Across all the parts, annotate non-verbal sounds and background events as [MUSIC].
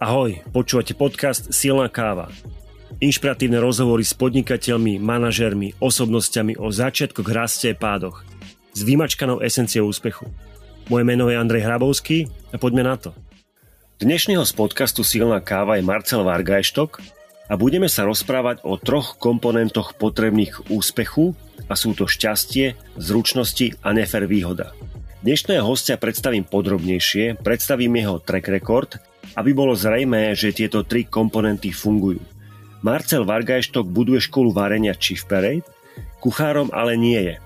Ahoj, počúvate podcast Silná káva. Inšpiratívne rozhovory s podnikateľmi, manažermi, osobnosťami o začiatkoch, raste a pádoch. S vymačkanou esenciou úspechu. Moje meno je Andrej Hrabovský a poďme na to. Dnešného z podcastu Silná káva je Marcel Vargajštok a budeme sa rozprávať o troch komponentoch potrebných úspechu a sú to šťastie, zručnosti a nefer výhoda. Dnešného hostia predstavím podrobnejšie, predstavím jeho track record aby bolo zrejmé, že tieto tri komponenty fungujú. Marcel Vargajštok buduje školu varenia Chief Parade, kuchárom ale nie je.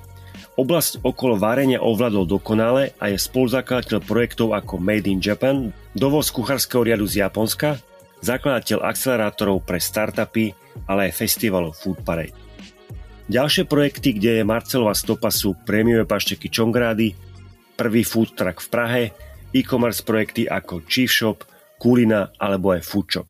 Oblasť okolo varenia ovládol dokonale a je spoluzakladateľ projektov ako Made in Japan, dovoz kuchárskeho riadu z Japonska, zakladateľ akcelerátorov pre startupy, ale aj festivalov Food Parade. Ďalšie projekty, kde je Marcelová stopa sú prémiové pašteky Čongrády, prvý food truck v Prahe, e-commerce projekty ako Chief Shop, Kulina alebo aj Foodshop.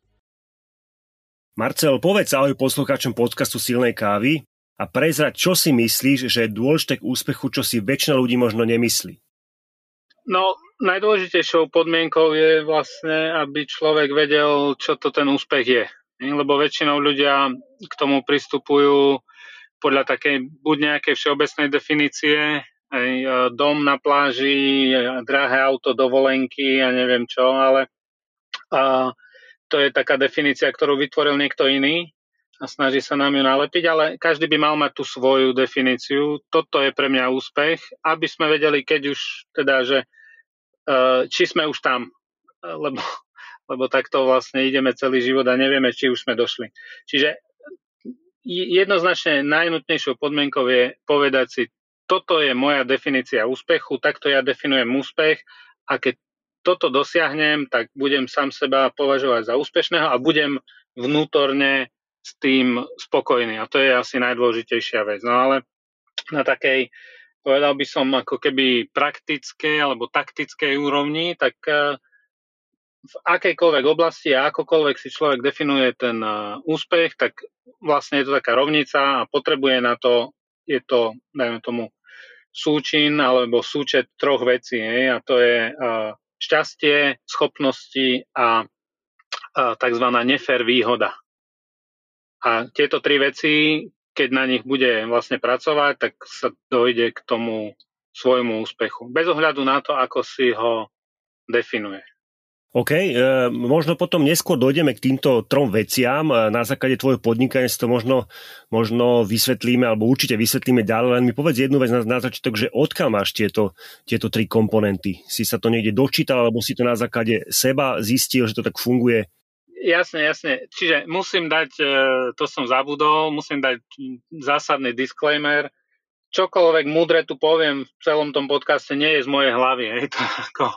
Marcel, povedz ahoj poslucháčom podcastu Silnej kávy a prezrať, čo si myslíš, že je dôležité k úspechu, čo si väčšina ľudí možno nemyslí. No, najdôležitejšou podmienkou je vlastne, aby človek vedel, čo to ten úspech je. Lebo väčšinou ľudia k tomu pristupujú podľa takej buď nejakej všeobecnej definície, dom na pláži, drahé auto, dovolenky a neviem čo, ale a to je taká definícia, ktorú vytvoril niekto iný a snaží sa nám ju nalepiť, ale každý by mal mať tú svoju definíciu. Toto je pre mňa úspech, aby sme vedeli, keď už teda, že e, či sme už tam, lebo, [LAUGHS] lebo takto vlastne ideme celý život a nevieme, či už sme došli. Čiže jednoznačne najnutnejšou podmienkou je povedať si, toto je moja definícia úspechu, takto ja definujem úspech a keď toto dosiahnem, tak budem sám seba považovať za úspešného a budem vnútorne s tým spokojný. A to je asi najdôležitejšia vec. No ale na takej, povedal by som, ako keby praktickej alebo taktickej úrovni, tak eh, v akejkoľvek oblasti a akokoľvek si človek definuje ten eh, úspech, tak vlastne je to taká rovnica a potrebuje na to, je to, dajme tomu, súčin alebo súčet troch vecí. Hej, a to je uh, šťastie, schopnosti a, tzv. nefér výhoda. A tieto tri veci, keď na nich bude vlastne pracovať, tak sa dojde k tomu svojmu úspechu. Bez ohľadu na to, ako si ho definuje. OK, e, možno potom neskôr dojdeme k týmto trom veciam. E, na základe tvojho podnikania si to možno, možno vysvetlíme, alebo určite vysvetlíme ďalej. Len mi povedz jednu vec na, na začiatok, že odkiaľ máš tieto, tieto tri komponenty? Si sa to niekde dočítal, alebo si to na základe seba zistil, že to tak funguje? Jasne, jasne. Čiže musím dať, e, to som zabudol, musím dať zásadný disclaimer, čokoľvek múdre tu poviem v celom tom podcaste nie je z mojej hlavy. Je to ako,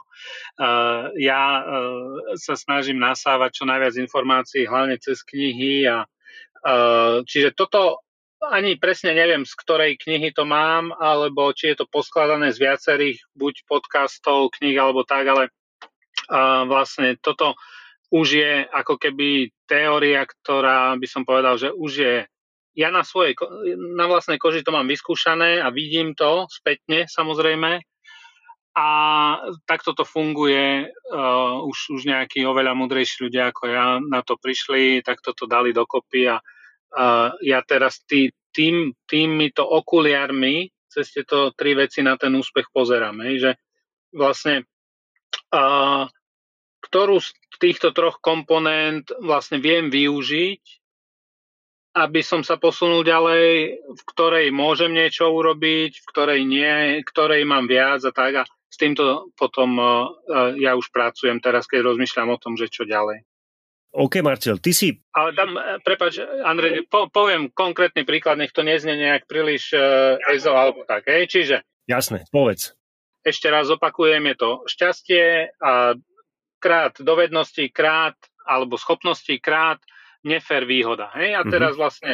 ja uh, sa snažím nasávať čo najviac informácií, hlavne cez knihy. A, uh, čiže toto ani presne neviem, z ktorej knihy to mám, alebo či je to poskladané z viacerých buď podcastov, knih alebo tak, ale vlastne toto už je ako keby teória, ktorá by som povedal, že už je ja na svojej, na vlastnej koži to mám vyskúšané a vidím to spätne samozrejme. A takto to funguje. Uh, už, už nejakí oveľa mudrejší ľudia ako ja na to prišli, takto to dali dokopy a uh, ja teraz tý, tým, týmito okuliarmi cez tieto tri veci na ten úspech pozerám. Hej, že vlastne uh, ktorú z týchto troch komponent vlastne viem využiť aby som sa posunul ďalej, v ktorej môžem niečo urobiť, v ktorej nie, ktorej mám viac a tak. A s týmto potom uh, ja už pracujem teraz, keď rozmýšľam o tom, že čo ďalej. OK, Marcel, ty si... Ale dám, e, prepáč, Andrej, po, poviem konkrétny príklad, nech to neznie nejak príliš uh, EZO alebo tak, hej? Čiže... Jasné, povedz. Ešte raz opakujem, je to šťastie a krát dovednosti, krát alebo schopnosti, krát nefér výhoda. Hej? A teraz mm-hmm. vlastne,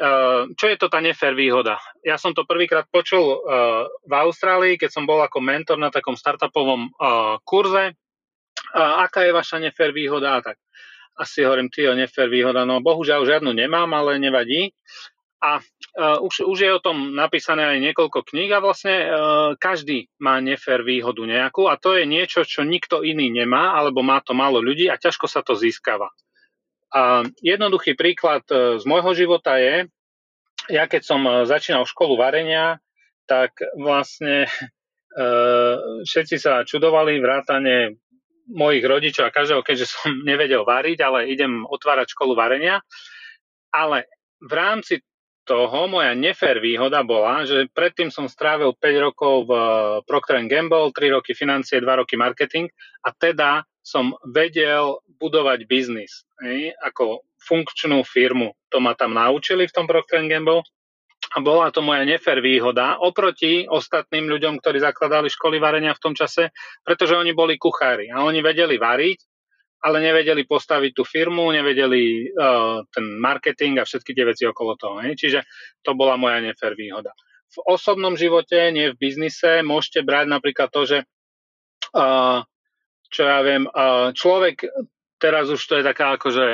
uh, čo je to tá nefér výhoda? Ja som to prvýkrát počul uh, v Austrálii, keď som bol ako mentor na takom startupovom uh, kurze. Aká je vaša nefér výhoda? A tak asi hovorím, ty nefér výhoda. No bohužiaľ žiadnu nemám, ale nevadí. A uh, už, už je o tom napísané aj niekoľko kníh a vlastne uh, každý má nefér výhodu nejakú a to je niečo, čo nikto iný nemá, alebo má to málo ľudí a ťažko sa to získava. A jednoduchý príklad z môjho života je, ja keď som začínal školu varenia, tak vlastne uh, [LAUGHS] všetci sa čudovali, vrátane mojich rodičov a každého, keďže som [LAUGHS] nevedel variť, ale idem otvárať školu varenia. Ale v rámci toho moja nefér výhoda bola, že predtým som strávil 5 rokov v eh, Procter Gamble, 3 roky financie, 2 roky marketing a teda som vedel budovať biznis ako funkčnú firmu. To ma tam naučili v tom Procter Gamble a bola to moja nefér výhoda oproti ostatným ľuďom, ktorí zakladali školy varenia v tom čase, pretože oni boli kuchári a oni vedeli variť ale nevedeli postaviť tú firmu, nevedeli uh, ten marketing a všetky tie veci okolo toho. Ne? Čiže to bola moja nefér výhoda. V osobnom živote, nie v biznise, môžete brať napríklad to, že uh, čo ja viem, človek, teraz už to je taká akože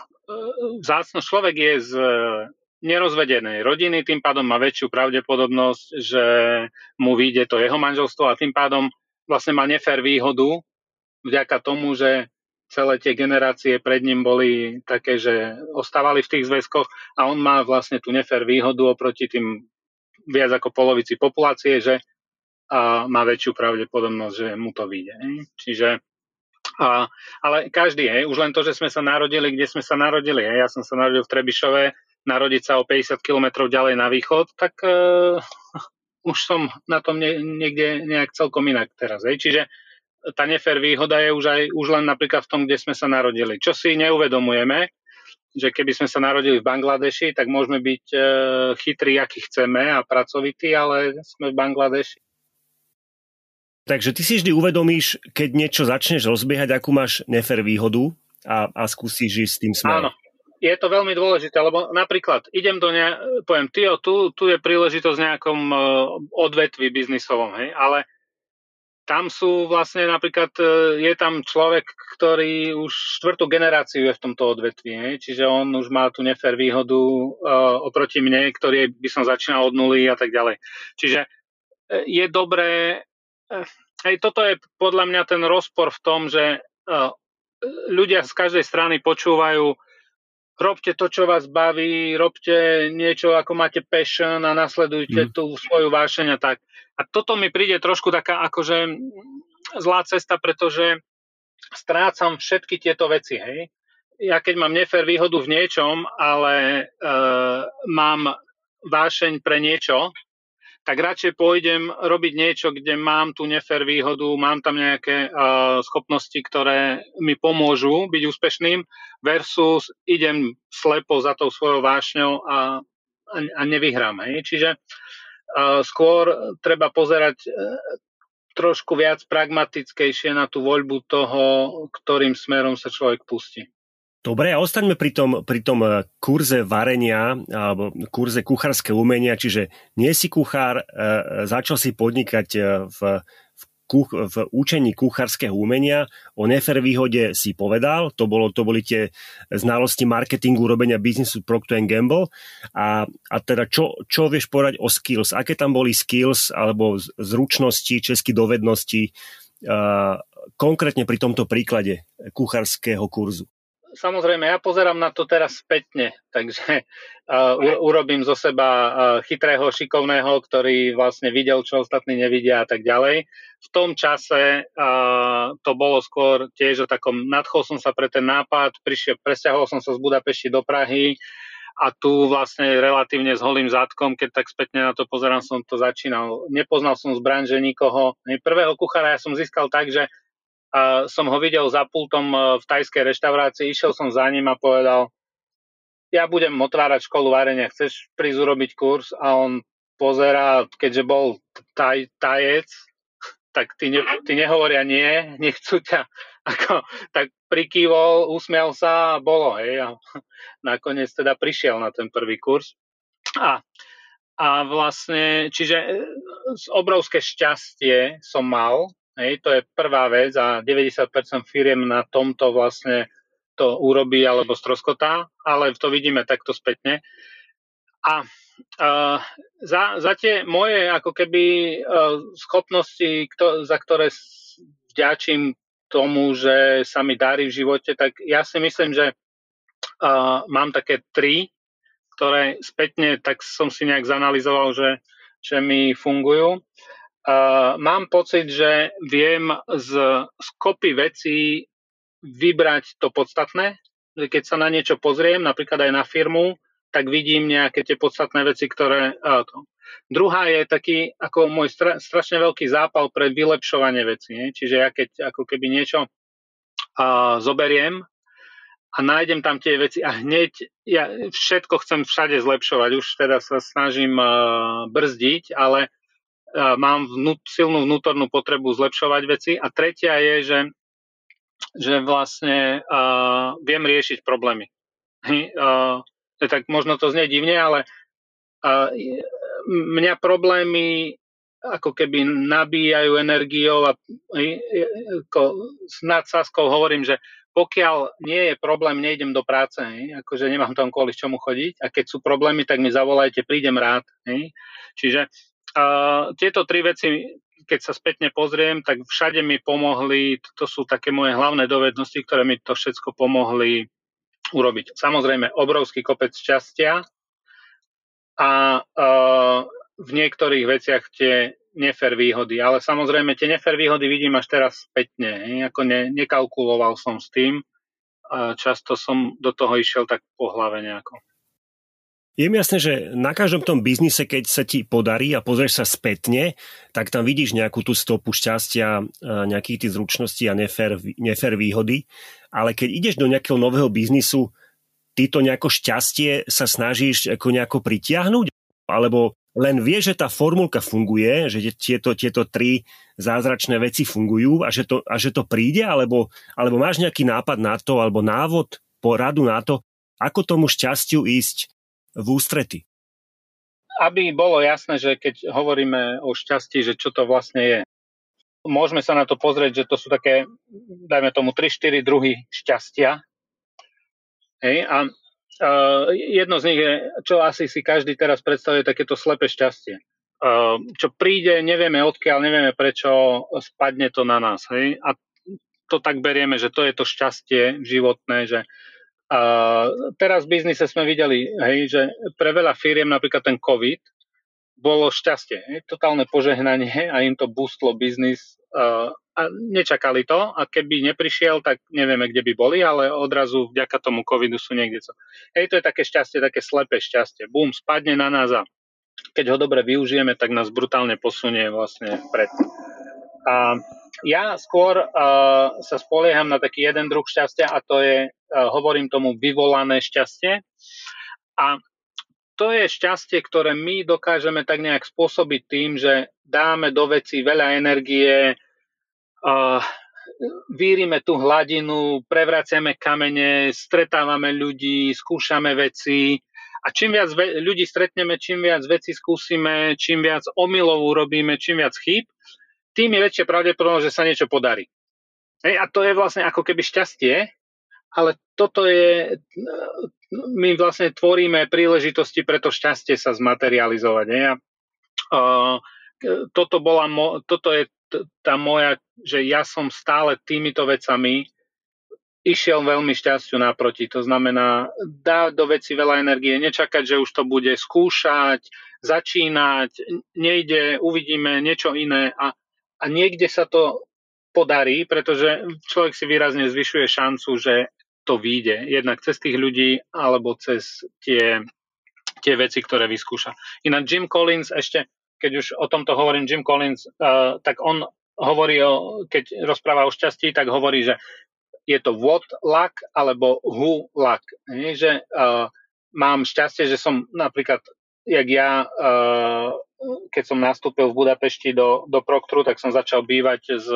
[LAUGHS] vzácnosť, človek je z nerozvedenej rodiny, tým pádom má väčšiu pravdepodobnosť, že mu vyjde to jeho manželstvo a tým pádom vlastne má nefér výhodu vďaka tomu, že celé tie generácie pred ním boli také, že ostávali v tých zväzkoch a on má vlastne tú nefér výhodu oproti tým viac ako polovici populácie, že a má väčšiu pravdepodobnosť, že mu to vyjde. Čiže a, ale každý, hej, už len to, že sme sa narodili, kde sme sa narodili, hej, ja som sa narodil v Trebišove, narodiť sa o 50 km ďalej na východ, tak uh, [LAUGHS] už som na tom nie, niekde nejak celkom inak teraz. Hej. Čiže tá nefér výhoda je už aj už len napríklad v tom, kde sme sa narodili. Čo si neuvedomujeme, že keby sme sa narodili v Bangladeši, tak môžeme byť e, chytrí, aký chceme a pracovití, ale sme v Bangladeši. Takže ty si vždy uvedomíš, keď niečo začneš rozbiehať, akú máš nefér výhodu a, a skúsiš ísť s tým smerom. Áno, je to veľmi dôležité, lebo napríklad idem do ne, poviem, tyjo, tu, tu je príležitosť v nejakom uh, odvetvi biznisovom, hej, ale tam sú vlastne napríklad, e, je tam človek, ktorý už štvrtú generáciu je v tomto odvetví, hej? čiže on už má tú nefér výhodu uh, oproti mne, ktorý by som začínal od nuly a tak ďalej. Čiže e, je dobré, hej, toto je podľa mňa ten rozpor v tom, že uh, ľudia z každej strany počúvajú robte to, čo vás baví, robte niečo, ako máte passion a nasledujte mm. tú svoju vášeň a tak. A toto mi príde trošku taká akože zlá cesta, pretože strácam všetky tieto veci, hej. Ja keď mám nefér výhodu v niečom, ale uh, mám vášeň pre niečo, tak radšej pôjdem robiť niečo, kde mám tú nefér výhodu, mám tam nejaké uh, schopnosti, ktoré mi pomôžu byť úspešným versus idem slepo za tou svojou vášňou a, a, a nevyhrám. Hej. Čiže uh, skôr treba pozerať uh, trošku viac pragmatickejšie na tú voľbu toho, ktorým smerom sa človek pustí. Dobre, a ostaňme pri tom, pri tom e, kurze varenia alebo kurze kuchárske umenia, čiže nie si kuchár, e, začal si podnikať v, v, kuch, v učení kuchárskeho umenia, o nefer výhode si povedal, to, bolo, to boli tie znalosti marketingu, robenia biznisu Procter Gamble. A, a teda čo, čo vieš povedať o skills, aké tam boli skills alebo zručnosti, česky dovednosti, konkrétne pri tomto príklade kuchárskeho kurzu samozrejme, ja pozerám na to teraz spätne, takže uh, urobím zo seba uh, chytrého, šikovného, ktorý vlastne videl, čo ostatní nevidia a tak ďalej. V tom čase uh, to bolo skôr tiež o takom, nadchol som sa pre ten nápad, prišiel, presťahol som sa z Budapešti do Prahy a tu vlastne relatívne s holým zadkom, keď tak spätne na to pozerám, som to začínal. Nepoznal som z branže nikoho. Prvého kuchára ja som získal tak, že a som ho videl za pultom e, v tajskej reštaurácii, išiel som za ním a povedal, ja budem otvárať školu varenia, chceš prísť urobiť kurz? A on pozera, keďže bol taj, tajec, tak ty, ne, ty nehovoria nie, nechcú ťa. [LAUGHS] Ako, tak prikývol, usmial sa a bolo. Hej, a [LAUGHS] nakoniec teda prišiel na ten prvý kurz. A, a vlastne, čiže e, obrovské šťastie som mal, Hej, to je prvá vec a 90% firiem na tomto vlastne to urobí alebo stroskotá, ale to vidíme takto spätne. A uh, za, za tie moje ako keby uh, schopnosti, kto, za ktoré vďačím tomu, že sa mi darí v živote, tak ja si myslím, že uh, mám také tri, ktoré spätne tak som si nejak zanalizoval, že, že mi fungujú. Mám pocit, že viem z, z kopy vecí vybrať to podstatné, keď sa na niečo pozriem, napríklad aj na firmu, tak vidím nejaké tie podstatné veci, ktoré... Uh, to. Druhá je taký ako môj stra, strašne veľký zápal pre vylepšovanie vecí. Nie? Čiže ja keď ako keby niečo uh, zoberiem a nájdem tam tie veci a hneď ja všetko chcem všade zlepšovať. Už teda sa snažím uh, brzdiť, ale mám vnú, silnú vnútornú potrebu zlepšovať veci. A tretia je, že, že vlastne uh, viem riešiť problémy. Uh, tak možno to znie divne, ale uh, mňa problémy ako keby nabíjajú energiou a ako, s nadsázkou hovorím, že pokiaľ nie je problém, nejdem do práce, hej? akože nemám tam kvôli čomu chodiť a keď sú problémy, tak mi zavolajte, prídem rád. Hej? Čiže Tieto tri veci, keď sa spätne pozriem, tak všade mi pomohli, to sú také moje hlavné dovednosti, ktoré mi to všetko pomohli urobiť. Samozrejme, obrovský kopec šťastia a uh, v niektorých veciach tie nefer výhody. Ale samozrejme, tie nefer výhody vidím až teraz spätne. Ako ne, nekalkuloval som s tým. Často som do toho išiel tak po hlave nejako. Je mi jasné, že na každom tom biznise, keď sa ti podarí a pozrieš sa spätne, tak tam vidíš nejakú tú stopu šťastia, nejakých tých zručností a nefer, nefer výhody. Ale keď ideš do nejakého nového biznisu, ty to nejako šťastie sa snažíš ako nejako pritiahnuť? Alebo len vieš, že tá formulka funguje, že tieto, tieto tri zázračné veci fungujú a že to, a že to príde? Alebo, alebo máš nejaký nápad na to, alebo návod, poradu na to, ako tomu šťastiu ísť v ústrety? Aby bolo jasné, že keď hovoríme o šťastí, že čo to vlastne je. Môžeme sa na to pozrieť, že to sú také, dajme tomu, 3-4 druhy šťastia. Hej, a uh, jedno z nich je, čo asi si každý teraz predstavuje, takéto slepé šťastie. Uh, čo príde, nevieme odkiaľ, nevieme prečo, spadne to na nás. Hej? A to tak berieme, že to je to šťastie životné, že a teraz v biznise sme videli, hej, že pre veľa firiem napríklad ten COVID bolo šťastie, hej, totálne požehnanie a im to boostlo biznis a nečakali to a keby neprišiel, tak nevieme, kde by boli, ale odrazu vďaka tomu covidu sú niekde co. Hej, to je také šťastie, také slepé šťastie. Bum, spadne na nás a keď ho dobre využijeme, tak nás brutálne posunie vlastne vpred. A ja skôr uh, sa spolieham na taký jeden druh šťastia a to je, uh, hovorím tomu, vyvolané šťastie. A to je šťastie, ktoré my dokážeme tak nejak spôsobiť tým, že dáme do veci veľa energie, uh, vírime tú hladinu, prevraciame kamene, stretávame ľudí, skúšame veci a čím viac ve- ľudí stretneme, čím viac veci skúsime, čím viac omylov urobíme, čím viac chýb, tým je väčšia pravdepodobnosť, že sa niečo podarí. Hej, a to je vlastne ako keby šťastie, ale toto je, my vlastne tvoríme príležitosti pre to šťastie sa zmaterializovať. Hej. A, uh, toto, bola mo, toto je tá moja, že ja som stále týmito vecami išiel veľmi šťastiu naproti. To znamená, dá do veci veľa energie, nečakať, že už to bude skúšať, začínať, nejde, uvidíme niečo iné a a niekde sa to podarí, pretože človek si výrazne zvyšuje šancu, že to vyjde. Jednak cez tých ľudí alebo cez tie, tie veci, ktoré vyskúša. Inak Jim Collins ešte, keď už o tomto hovorím, Jim Collins, uh, tak on hovorí, o, keď rozpráva o šťastí, tak hovorí, že je to what luck alebo who luck. Nie? Že uh, mám šťastie, že som napríklad, jak ja, uh, keď som nastúpil v Budapešti do, do Proktru, tak som začal bývať s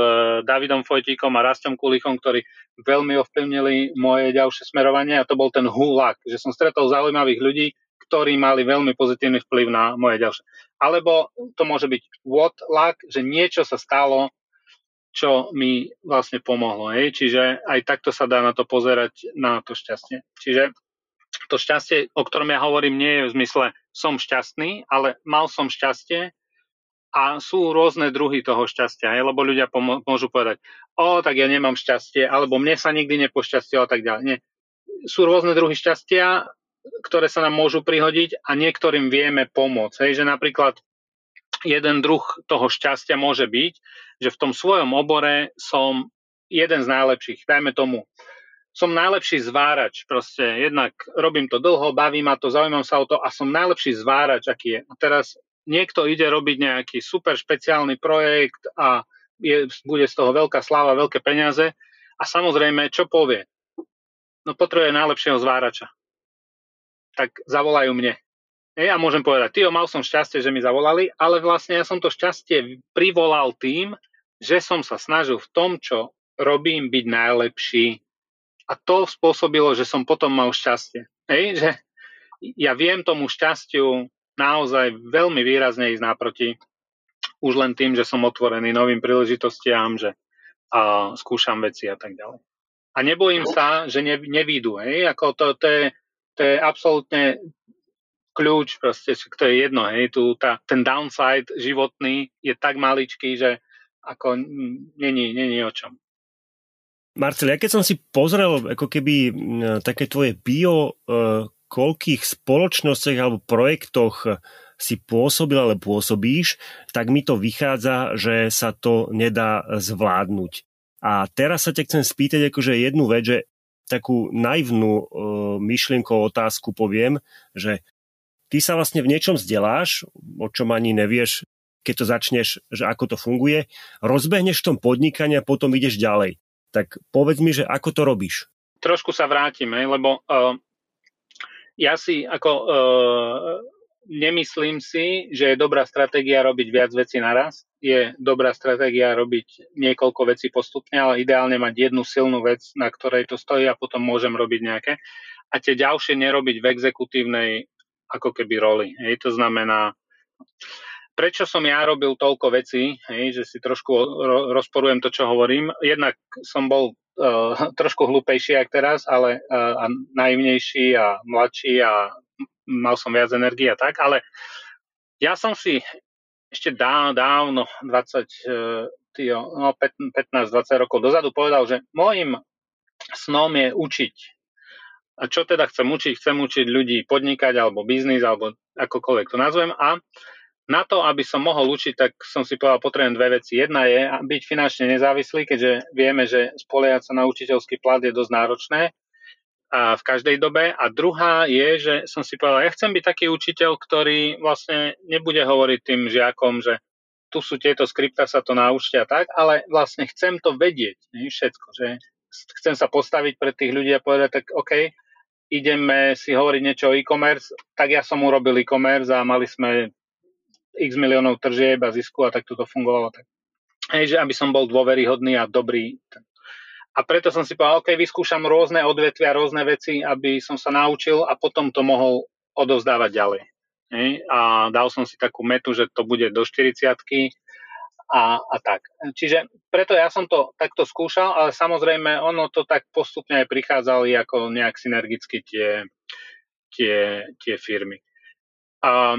Davidom Fojtíkom a Rastom Kulichom, ktorí veľmi ovplyvnili moje ďalšie smerovanie a to bol ten hulak, že som stretol zaujímavých ľudí, ktorí mali veľmi pozitívny vplyv na moje ďalšie. Alebo to môže byť what luck, že niečo sa stalo, čo mi vlastne pomohlo. Hej? Čiže aj takto sa dá na to pozerať, na to šťastie. Čiže to šťastie, o ktorom ja hovorím, nie je v zmysle som šťastný, ale mal som šťastie a sú rôzne druhy toho šťastia, hej, lebo ľudia pom- môžu povedať, o, tak ja nemám šťastie, alebo mne sa nikdy nepošťastilo a tak ďalej. Nie. Sú rôzne druhy šťastia, ktoré sa nám môžu prihodiť a niektorým vieme pomôcť. Hej, že napríklad jeden druh toho šťastia môže byť, že v tom svojom obore som jeden z najlepších, dajme tomu, som najlepší zvárač, proste jednak robím to dlho, baví ma to, zaujímam sa o to a som najlepší zvárač, aký je. A teraz niekto ide robiť nejaký super špeciálny projekt a je, bude z toho veľká sláva, veľké peniaze a samozrejme, čo povie? No potrebuje najlepšieho zvárača. Tak zavolajú mne. Ja môžem povedať, ty mal som šťastie, že mi zavolali, ale vlastne ja som to šťastie privolal tým, že som sa snažil v tom, čo robím, byť najlepší, a to spôsobilo, že som potom mal šťastie. Hej, že ja viem tomu šťastiu naozaj veľmi výrazne ísť naproti, už len tým, že som otvorený novým príležitostiam, že a skúšam veci a tak ďalej. A nebojím sa, že ne, nevídu. Hej? Ako to, to, je, to je absolútne kľúč, proste, to je jedno. Hej? Tu, tá, ten downside životný je tak maličký, že ako není, není o čom. Marcel, ja keď som si pozrel ako keby také tvoje bio, e, koľkých spoločnostiach alebo projektoch si pôsobil, ale pôsobíš, tak mi to vychádza, že sa to nedá zvládnuť. A teraz sa ťa chcem spýtať akože jednu vec, že takú naivnú e, myšlienkovú otázku poviem, že ty sa vlastne v niečom vzdeláš, o čom ani nevieš, keď to začneš, že ako to funguje, rozbehneš v tom podnikaní a potom ideš ďalej. Tak povedz mi, že ako to robíš? Trošku sa vrátime, lebo uh, ja si ako uh, nemyslím si, že je dobrá stratégia robiť viac vecí naraz. Je dobrá stratégia robiť niekoľko vecí postupne, ale ideálne mať jednu silnú vec, na ktorej to stojí a potom môžem robiť nejaké. A tie ďalšie nerobiť v exekutívnej ako keby roli. Hej, to znamená, prečo som ja robil toľko vecí, hej, že si trošku rozporujem to, čo hovorím. Jednak som bol uh, [LAUGHS] trošku hlúpejší ako teraz, ale uh, a naivnejší a mladší a mal som viac energie a tak, ale ja som si ešte dávno, dávno 20, uh, no 15-20 rokov dozadu povedal, že môjim snom je učiť. A čo teda chcem učiť? Chcem učiť ľudí podnikať alebo biznis alebo akokoľvek to nazvem a na to, aby som mohol učiť, tak som si povedal, potrebujem dve veci. Jedna je byť finančne nezávislý, keďže vieme, že spoliehať sa na učiteľský plat je dosť náročné a v každej dobe. A druhá je, že som si povedal, ja chcem byť taký učiteľ, ktorý vlastne nebude hovoriť tým žiakom, že tu sú tieto skripta, sa to naučte a tak, ale vlastne chcem to vedieť, nie, všetko, že chcem sa postaviť pre tých ľudí a povedať, tak OK, ideme si hovoriť niečo o e-commerce, tak ja som urobil e-commerce a mali sme x miliónov tržieb a zisku a tak to fungovalo. Tak. Hej, že aby som bol dôveryhodný a dobrý. A preto som si povedal, OK, vyskúšam rôzne odvetvia, rôzne veci, aby som sa naučil a potom to mohol odovzdávať ďalej. Hej, a dal som si takú metu, že to bude do 40 a, a tak. Čiže preto ja som to takto skúšal, ale samozrejme ono to tak postupne aj prichádzali ako nejak synergicky tie, tie, tie firmy. A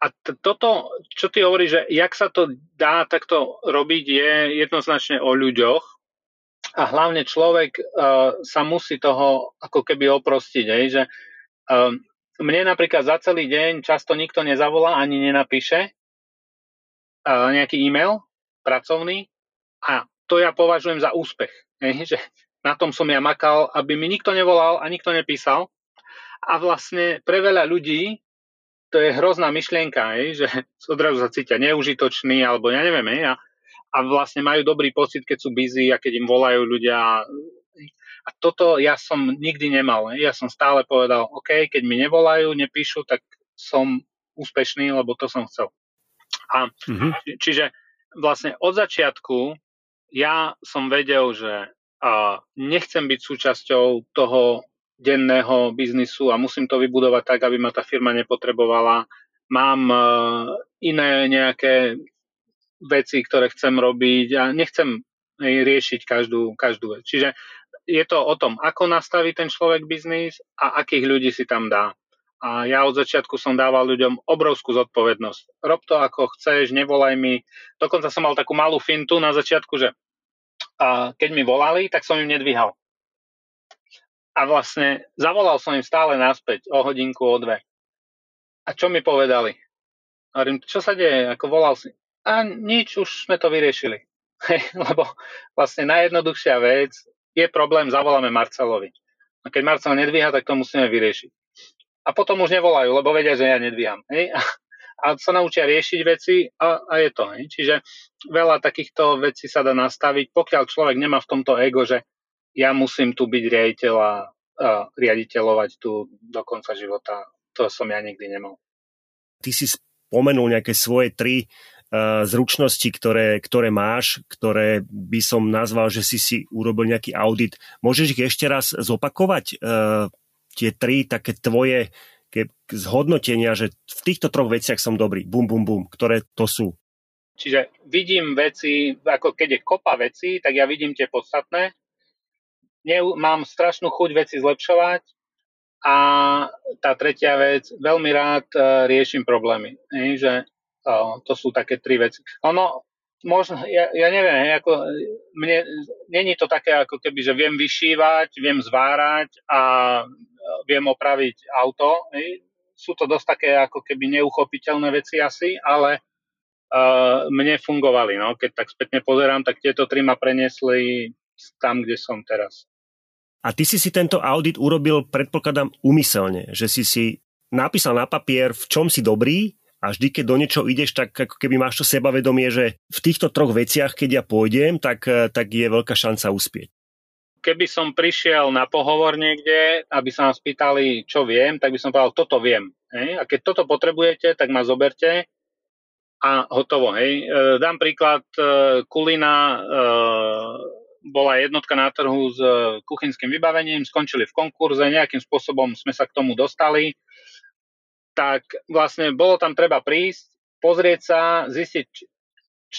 a t- toto, čo ty hovoríš, že jak sa to dá takto robiť, je jednoznačne o ľuďoch. A hlavne človek uh, sa musí toho ako keby oprostiť, hej, že uh, mne napríklad za celý deň často nikto nezavolá ani nenapíše uh, nejaký e-mail pracovný a to ja považujem za úspech, hej, že na tom som ja makal, aby mi nikto nevolal a nikto nepísal. A vlastne pre veľa ľudí to je hrozná myšlienka, hej, že [LAUGHS] odrazu sa cítia neužitočný, alebo ja neviem, hej, a, a vlastne majú dobrý pocit, keď sú busy a keď im volajú ľudia. A toto ja som nikdy nemal. Hej. Ja som stále povedal, OK, keď mi nevolajú, nepíšu, tak som úspešný, lebo to som chcel. A mm-hmm. čiže vlastne od začiatku ja som vedel, že a nechcem byť súčasťou toho denného biznisu a musím to vybudovať tak, aby ma tá firma nepotrebovala. Mám e, iné nejaké veci, ktoré chcem robiť a nechcem riešiť každú, každú vec. Čiže je to o tom, ako nastaví ten človek biznis a akých ľudí si tam dá. A ja od začiatku som dával ľuďom obrovskú zodpovednosť. Rob to ako chceš, nevolaj mi. Dokonca som mal takú malú fintu na začiatku, že a keď mi volali, tak som im nedvíhal. A vlastne zavolal som im stále naspäť o hodinku, o dve. A čo mi povedali? Hovorím, čo sa deje? Ako volal si? A nič, už sme to vyriešili. [LAUGHS] Lebo vlastne najjednoduchšia vec je problém, zavoláme Marcelovi. A keď Marcel nedvíha, tak to musíme vyriešiť. A potom už nevolajú, lebo vedia, že ja nedvíham. Hej? [LAUGHS] A, a sa naučia riešiť veci a, a je to. Hej? Čiže veľa takýchto vecí sa dá nastaviť, pokiaľ človek nemá v tomto ego, že ja musím tu byť riaditeľ a, a riaditeľovať tu do konca života. To som ja nikdy nemal. Ty si spomenul nejaké svoje tri uh, zručnosti, ktoré, ktoré máš, ktoré by som nazval, že si si urobil nejaký audit. Môžeš ich ešte raz zopakovať? Uh, tie tri také tvoje ke, zhodnotenia, že v týchto troch veciach som dobrý. Bum, bum, bum. Ktoré to sú? Čiže vidím veci, ako keď je kopa veci, tak ja vidím tie podstatné. Ne, mám strašnú chuť veci zlepšovať a tá tretia vec, veľmi rád uh, riešim problémy. Hej, že uh, to sú také tri veci. Ono, možno, ja, ja neviem, ako, mne, není to také, ako keby, že viem vyšívať, viem zvárať a viem opraviť auto. Hej. Sú to dosť také ako keby neuchopiteľné veci asi, ale uh, mne fungovali. No. Keď tak spätne pozerám, tak tieto tri ma preniesli tam, kde som teraz. A ty si si tento audit urobil, predpokladám, umyselne, že si si napísal na papier, v čom si dobrý a vždy, keď do niečo ideš, tak ako keby máš to sebavedomie, že v týchto troch veciach, keď ja pôjdem, tak, tak je veľká šanca uspieť. Keby som prišiel na pohovor niekde, aby sa ma spýtali, čo viem, tak by som povedal, toto viem. Hej? A keď toto potrebujete, tak ma zoberte a hotovo. Hej? E, dám príklad, e, Kulina bola jednotka na trhu s e, kuchynským vybavením, skončili v konkurze, nejakým spôsobom sme sa k tomu dostali, tak vlastne bolo tam treba prísť, pozrieť sa, zistiť,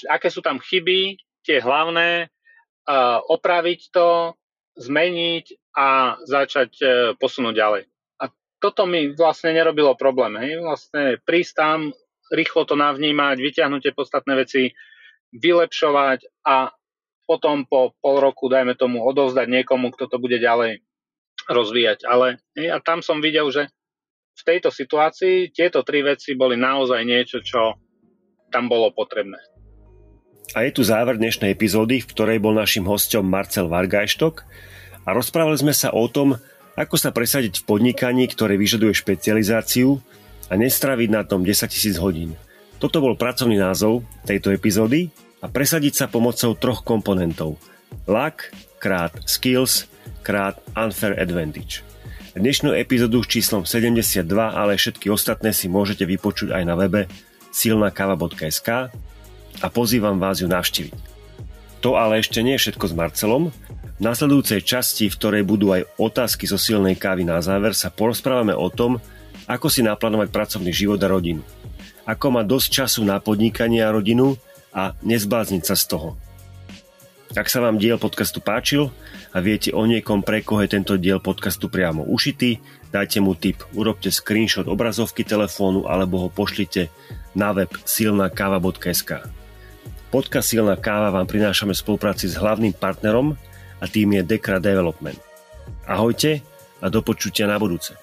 aké sú tam chyby, tie hlavné, uh, opraviť to, zmeniť a začať uh, posunúť ďalej. A toto mi vlastne nerobilo problém. Hej? Vlastne prísť tam, rýchlo to navnímať, vyťahnuť tie podstatné veci, vylepšovať a potom po pol roku, dajme tomu, odovzdať niekomu, kto to bude ďalej rozvíjať. Ale a tam som videl, že v tejto situácii tieto tri veci boli naozaj niečo, čo tam bolo potrebné. A je tu záver dnešnej epizódy, v ktorej bol našim hostom Marcel Vargajštok a rozprávali sme sa o tom, ako sa presadiť v podnikaní, ktoré vyžaduje špecializáciu a nestraviť na tom 10 000 hodín. Toto bol pracovný názov tejto epizódy a presadiť sa pomocou troch komponentov. Luck krát skills krát unfair advantage. Dnešnú epizódu s číslom 72, ale všetky ostatné si môžete vypočuť aj na webe silnakava.sk a pozývam vás ju navštíviť. To ale ešte nie je všetko s Marcelom. V nasledujúcej časti, v ktorej budú aj otázky zo silnej kávy na záver, sa porozprávame o tom, ako si naplánovať pracovný život a rodinu. Ako mať dosť času na podnikanie a rodinu a nezblázniť sa z toho. Ak sa vám diel podcastu páčil a viete o niekom, pre koho je tento diel podcastu priamo ušitý, dajte mu tip, urobte screenshot obrazovky telefónu alebo ho pošlite na web silnakava.sk. Podcast Silná káva vám prinášame v spolupráci s hlavným partnerom a tým je Dekra Development. Ahojte a do počutia na budúce.